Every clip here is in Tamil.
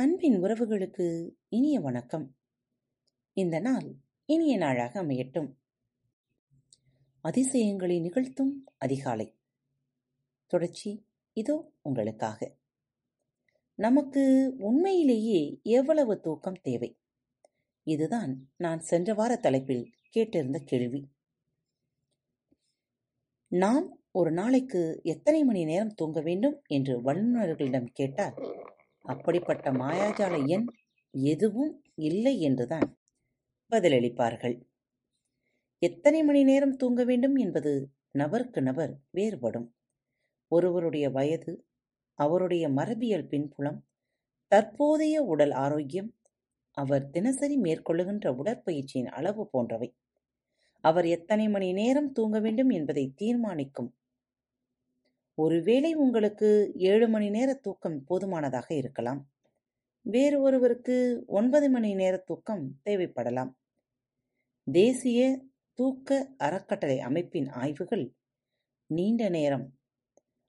அன்பின் உறவுகளுக்கு இனிய வணக்கம். இந்த நாள் இனிய நாளாக அமையட்டும். அதிசயங்களை நிகழ்த்தும் அதிகாலை. தொடர்ச்சி இதோ உங்களுக்காக. நமக்கு உண்மையிலேயே எவ்வளவு தூக்கம் தேவை? இதுதான் நான் சென்ற வார தலைப்பில் கேட்டிருந்த கேள்வி. நாம் ஒரு நாளைக்கு எத்தனை மணி நேரம் தூங்க வேண்டும் என்று வல்லுநர்களிடம் கேட்டால் அப்படிப்பட்ட மாயாஜால எண் எதுவும் இல்லை என்றுதான் பதிலளிப்பார்கள். எத்தனை மணி நேரம் தூங்க வேண்டும் என்பது நபருக்கு நபர் வேறுபடும். ஒருவருடைய வயது அவருடைய மரபியல் பின்புலம் தற்போதைய உடல் ஆரோக்கியம் அவர் தினசரி மேற்கொள்ளுகின்ற உடற்பயிற்சியின் அளவு போன்றவை. அவர் எத்தனை மணி நேரம் தூங்க வேண்டும் என்பதை தீர்மானிக்கும் ஒருவேளை உங்களுக்கு ஏழு மணி நேர தூக்கம் போதுமானதாக இருக்கலாம். வேறு ஒருவருக்கு ஒன்பது மணி நேர தூக்கம் தேவைப்படலாம். தேசிய தூக்க அறக்கட்டளை அமைப்பின் ஆய்வுகள் நீண்ட நேரம்.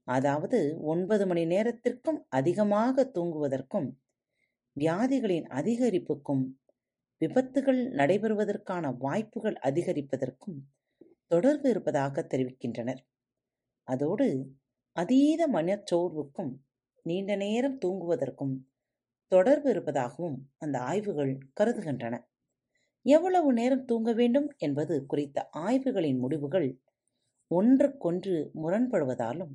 அதாவது ஒன்பது மணி நேரத்திற்கும் அதிகமாக தூங்குவதற்கும் வியாதிகளின் அதிகரிப்புக்கும் விபத்துகள் நடைபெறுவதற்கான வாய்ப்புகள் அதிகரிப்பதற்கும் தொடர்பு இருப்பதாக தெரிவிக்கின்றனர். அதோடு அதீத மனச்சோர்வுக்கும் நீண்ட நேரம் தூங்குவதற்கும் தொடர்பு இருப்பதாகவும் அந்த ஆய்வுகள் கருதுகின்றன. எவ்வளவு நேரம் தூங்க வேண்டும் என்பது குறித்த ஆய்வுகளின் முடிவுகள் ஒன்றுக்கொன்று முரண்படுவதாலும்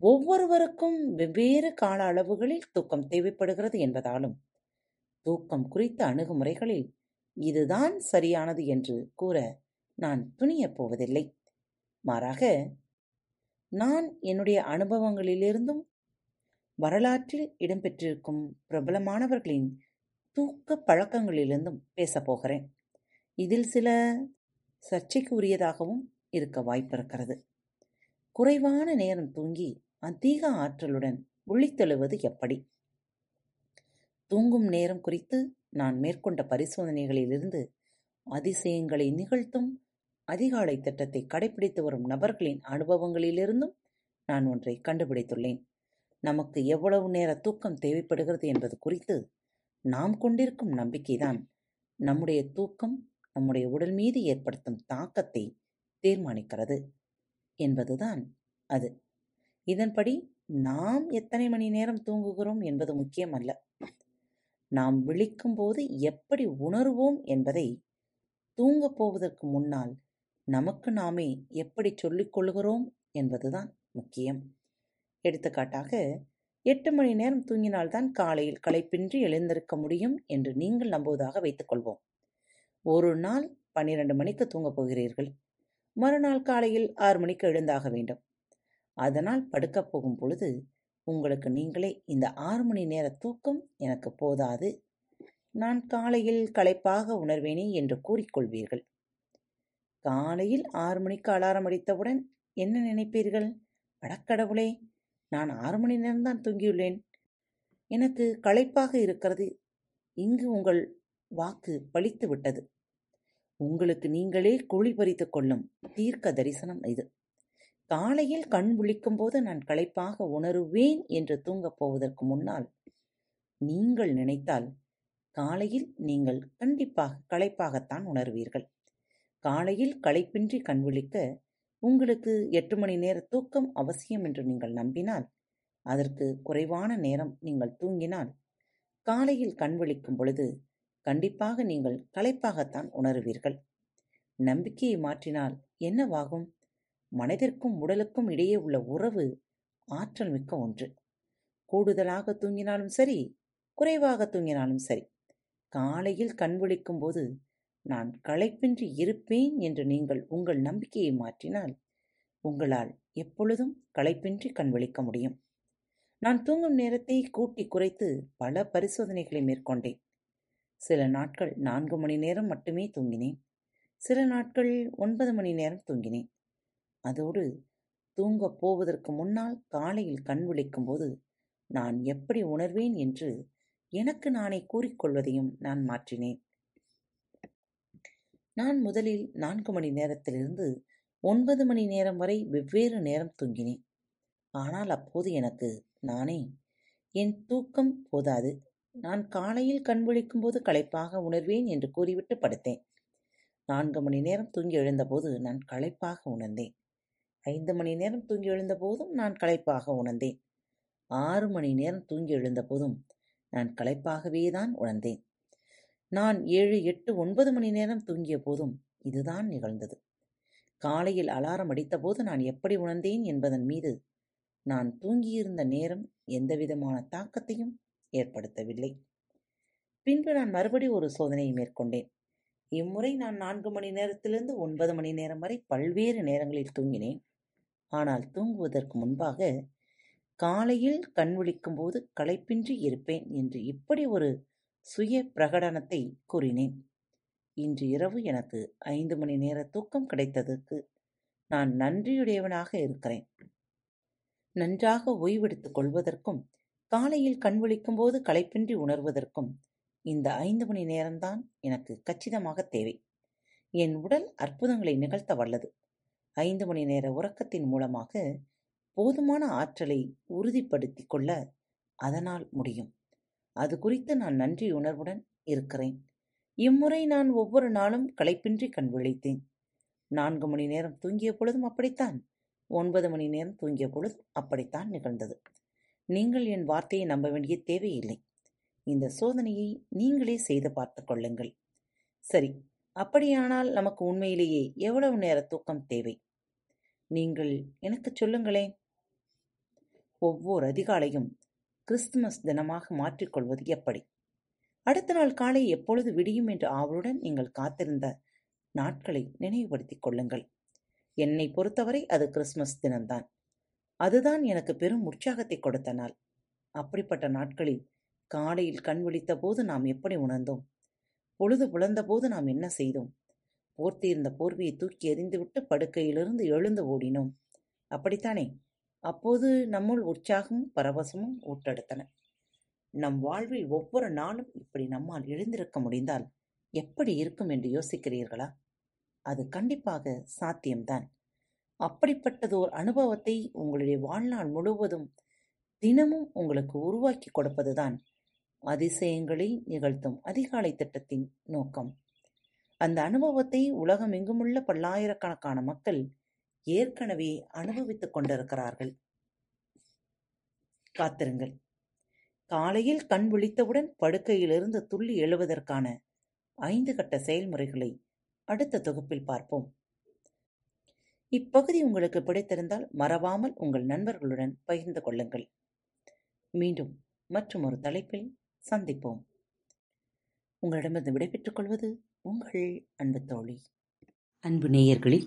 ஒவ்வொருவருக்கும் வெவ்வேறு கால அளவுகளில் தூக்கம் தேவைப்படுகிறது என்பதாலும் தூக்கம் குறித்த அணுகுமுறைகளில் இதுதான் சரியானது என்று கூற நான் துணியப் போவதில்லை. மாறாக நான் என்னுடைய அனுபவங்களிலிருந்தும் வரலாற்றில் இடம்பெற்றிருக்கும் பிரபலமானவர்களின் தூக்க பழக்கங்களிலிருந்தும் பேசப் போகிறேன். இதில் சில சர்ச்சைக்கு உரியதாகவும் இருக்க வாய்ப்பிருக்கிறது. குறைவான நேரம் தூங்கி அதிக ஆற்றலுடன் விழித்தெழுவது எப்படி? தூங்கும் நேரம் குறித்து நான் மேற்கொண்ட பரிசோதனைகளிலிருந்து அதிசயங்களை நிகழ்த்தும் அதிகாலை திட்டத்தை கடைபிடித்து வரும் நபர்களின் அனுபவங்களிலிருந்தும் நான் ஒன்றை கண்டுபிடித்துள்ளேன். நமக்கு எவ்வளவு நேர தூக்கம் தேவைப்படுகிறது என்பது குறித்து நாம் கொண்டிருக்கும் நம்பிக்கைதான். நம்முடைய தூக்கம் நம்முடைய உடல் மீது ஏற்படுத்தும் தாக்கத்தை தீர்மானிக்கிறது என்பதுதான் அது. இதன்படி நாம் எத்தனை மணி நேரம் தூங்குகிறோம் என்பது முக்கியமல்ல. நாம் விழிக்கும் போது எப்படி உணர்வோம் என்பதை தூங்கப் போவதற்கு முன்னால் நமக்கு நாமே எப்படி சொல்லிக் கொள்கிறோம் என்பதுதான் முக்கியம். எடுத்துக்காட்டாக எட்டு மணி நேரம் தூங்கினால்தான் காலையில் களைப்பின்றி எழுந்திருக்க முடியும் என்று நீங்கள் நம்புவதாக வைத்துக்கொள்வோம் ஒரு நாள் பன்னிரண்டு மணிக்கு தூங்கப் போகிறீர்கள். மறுநாள் காலையில் ஆறு மணிக்கு எழுந்தாக வேண்டும். அதனால் படுக்கப் போகும் பொழுது உங்களுக்கு நீங்களே இந்த ஆறு மணி நேர தூக்கம் எனக்கு போதாது. நான் காலையில் களைப்பாக உணர்வேனே என்று கூறிக்கொள்வீர்கள் காலையில் ஆறு மணிக்கு அலாரம் அடித்தவுடன் என்ன நினைப்பீர்கள்? அடக்கடவுளே நான் ஆறு மணி நேரம்தான் தூங்கியுள்ளேன். எனக்கு களைப்பாக இருக்கிறது. இங்கு உங்கள் வாக்கு பழித்து விட்டது. உங்களுக்கு நீங்களே குழி பறித்து கொள்ளும் தீர்க்க தரிசனம் இது. காலையில் கண் விழிக்கும் போது நான் களைப்பாக உணருவேன் என்று தூங்கப் போவதற்கு முன்னால் நீங்கள் நினைத்தால் காலையில் நீங்கள் கண்டிப்பாக களைப்பாகத்தான் உணர்வீர்கள். காலையில் களைப்பின்றி கண் விழிக்க உங்களுக்கு எட்டு மணி நேர தூக்கம் அவசியம் என்று நீங்கள் நம்பினால் அதற்கு குறைவான நேரம் நீங்கள் தூங்கினால் காலையில் கண்விழிக்கும் பொழுது கண்டிப்பாக நீங்கள் களைப்பாகத்தான் உணருவீர்கள். நம்பிக்கையை மாற்றினால் என்னவாகும்? மனதிற்கும் உடலுக்கும் இடையே உள்ள உறவு ஆற்றல் மிக்க ஒன்று. கூடுதலாக தூங்கினாலும் சரி குறைவாக தூங்கினாலும் சரி காலையில் கண் விழிக்கும் போது நான் களைப்பின்றி இருப்பேன் என்று நீங்கள் உங்கள் நம்பிக்கையை மாற்றினால் உங்களால் எப்பொழுதும் களைப்பின்றி கண்விழிக்க முடியும். நான் தூங்கும் நேரத்தை கூட்டி குறைத்து பல பரிசோதனைகளை மேற்கொண்டேன். சில நாட்கள் நான்கு மணி நேரம் மட்டுமே தூங்கினேன். சில நாட்கள் ஒன்பது மணி நேரம் தூங்கினேன். அதோடு தூங்கப் போவதற்கு முன்னால் காலையில் கண் விழிக்கும் போது நான் எப்படி உணர்வேன் என்று எனக்கு நானே கூறிக்கொள்வதையும் நான் மாற்றினேன். நான் முதலில் நான்கு மணி நேரத்திலிருந்து ஒன்பது மணி நேரம் வரை வெவ்வேறு நேரம் தூங்கினேன் ஆனால் அப்போது எனக்கு நானே என் தூக்கம் போதாது நான் காலையில் கண் விழிக்கும்போது களைப்பாக உணர்வேன் என்று கூறிவிட்டு படுத்தேன். நான்கு மணி நேரம் தூங்கி எழுந்தபோது நான் களைப்பாக உணர்ந்தேன். ஐந்து மணி நேரம் தூங்கி எழுந்தபோதும் நான் களைப்பாக உணர்ந்தேன். ஆறு மணி நேரம் தூங்கி எழுந்தபோதும் நான் களைப்பாகவே தான் உணர்ந்தேன். நான் ஏழு, எட்டு, ஒன்பது மணி நேரம் தூங்கிய போதும் இதுதான் நிகழ்ந்தது. காலையில் அலாரம் அடித்தபோது நான் எப்படி உணர்ந்தேன் என்பதன் மீது நான் தூங்கியிருந்த நேரம் எந்தவிதமான தாக்கத்தையும் ஏற்படுத்தவில்லை. பின்பு நான் மறுபடி ஒரு சோதனையை மேற்கொண்டேன். இம்முறை நான் நான்கு மணி நேரத்திலிருந்து ஒன்பது மணி நேரம் வரை பல்வேறு நேரங்களில் தூங்கினேன். ஆனால் தூங்குவதற்கு முன்பாக, காலையில் கண் விழிக்கும்போது களைப்பின்றி இருப்பேன் என்று இப்படி ஒரு சுய பிரகடனத்தை கூறினேன். இன்று இரவு எனக்கு ஐந்து மணி நேர தூக்கம் கிடைத்ததற்கு நான் நன்றியுடையவனாக இருக்கிறேன். நன்றாக ஓய்வெடுத்துக் கொள்வதற்கும், காலையில் கண் விழிக்கும்போது களைப்பின்றி உணர்வதற்கும் இந்த ஐந்து மணி நேரம்தான் எனக்கு கச்சிதமாக தேவை. என் உடல் அற்புதங்களை நிகழ்த்த வல்லது. ஐந்து மணி நேர உறக்கத்தின் மூலமாக போதுமான ஆற்றலை உறுதிப்படுத்திக் கொள்ள அதனால் முடியும். அது குறித்து நான் நன்றி உணர்வுடன் இருக்கிறேன். இம்முறை நான் ஒவ்வொரு நாளும் களைப்பின்றி கண் விழித்தேன். நான்கு மணி நேரம் தூங்கிய பொழுதும் அப்படித்தான். ஒன்பது மணி நேரம் தூங்கிய பொழுதும் அப்படித்தான் நிகழ்ந்தது. நீங்கள் என் வார்த்தையை நம்ப வேண்டிய தேவையில்லை. இந்த சோதனையை நீங்களே செய்து பார்த்து கொள்ளுங்கள். சரி, அப்படியானால் நமக்கு உண்மையிலேயே எவ்வளவு நேர தூக்கம் தேவை? நீங்கள் எனக்குச் சொல்லுங்களேன். ஒவ்வொரு அதிகாலையும் கிறிஸ்துமஸ் தினமாக மாற்றிக் கொள்வது எப்படி? அடுத்த நாள் காலை எப்பொழுது விடியும் என்று ஆவலுடன் நீங்கள் காத்திருந்த நாட்களை நினைவுபடுத்திக் கொள்ளுங்கள். என்னை பொறுத்தவரை அது கிறிஸ்துமஸ் தினம்தான். அதுதான் எனக்கு பெரும் உற்சாகத்தை கொடுத்த நாள். அப்படிப்பட்ட நாட்களில் காலையில் கண் விழித்தபோது நாம் எப்படி உணர்ந்தோம்? பொழுது புலர்ந்தபோது நாம் என்ன செய்தோம்? போர்த்தியிருந்த போர்வையை தூக்கி எறிந்துவிட்டு படுக்கையிலிருந்து எழுந்து ஓடினோம். அப்படித்தானே? அப்போது நம்முள் உற்சாகமும் பரவசமும் ஊட்டெடுத்தன நம் வாழ்வில் ஒவ்வொரு நாளும் இப்படி நம்மால் எழுந்திருக்க முடிந்தால் எப்படி இருக்கும் என்று யோசிக்கிறீர்களா? அது கண்டிப்பாக சாத்தியம்தான். அப்படிப்பட்டதோர் அனுபவத்தை உங்களுடைய வாழ்நாள் முழுவதும் தினமும் உங்களுக்கு உருவாக்கி கொடுப்பதுதான் அதிசயங்களை நிகழ்த்தும் அதிகாலை திட்டத்தின் நோக்கம். அந்த அனுபவத்தை உலகமெங்குமுள்ள பல்லாயிரக்கணக்கான மக்கள் ஏற்கனவே அனுபவித்துக் கொண்டிருக்கிறார்கள். காத்திருங்கள். காலையில் கண் விழித்தவுடன் படுக்கையிலிருந்து துள்ளி எழுவதற்கான ஐந்து கட்ட செயல்முறைகளை அடுத்த தொகுப்பில் பார்ப்போம். இப்பகுதி உங்களுக்கு பிடித்திருந்தால் மறவாமல் உங்கள் நண்பர்களுடன் பகிர்ந்து கொள்ளுங்கள். மீண்டும் மற்றுமொரு தலைப்பில் சந்திப்போம். உங்களிடமிருந்து விடைபெற்றுக் கொள்வது உங்கள் அன்பு தோழி. அன்பு நேயர்களில்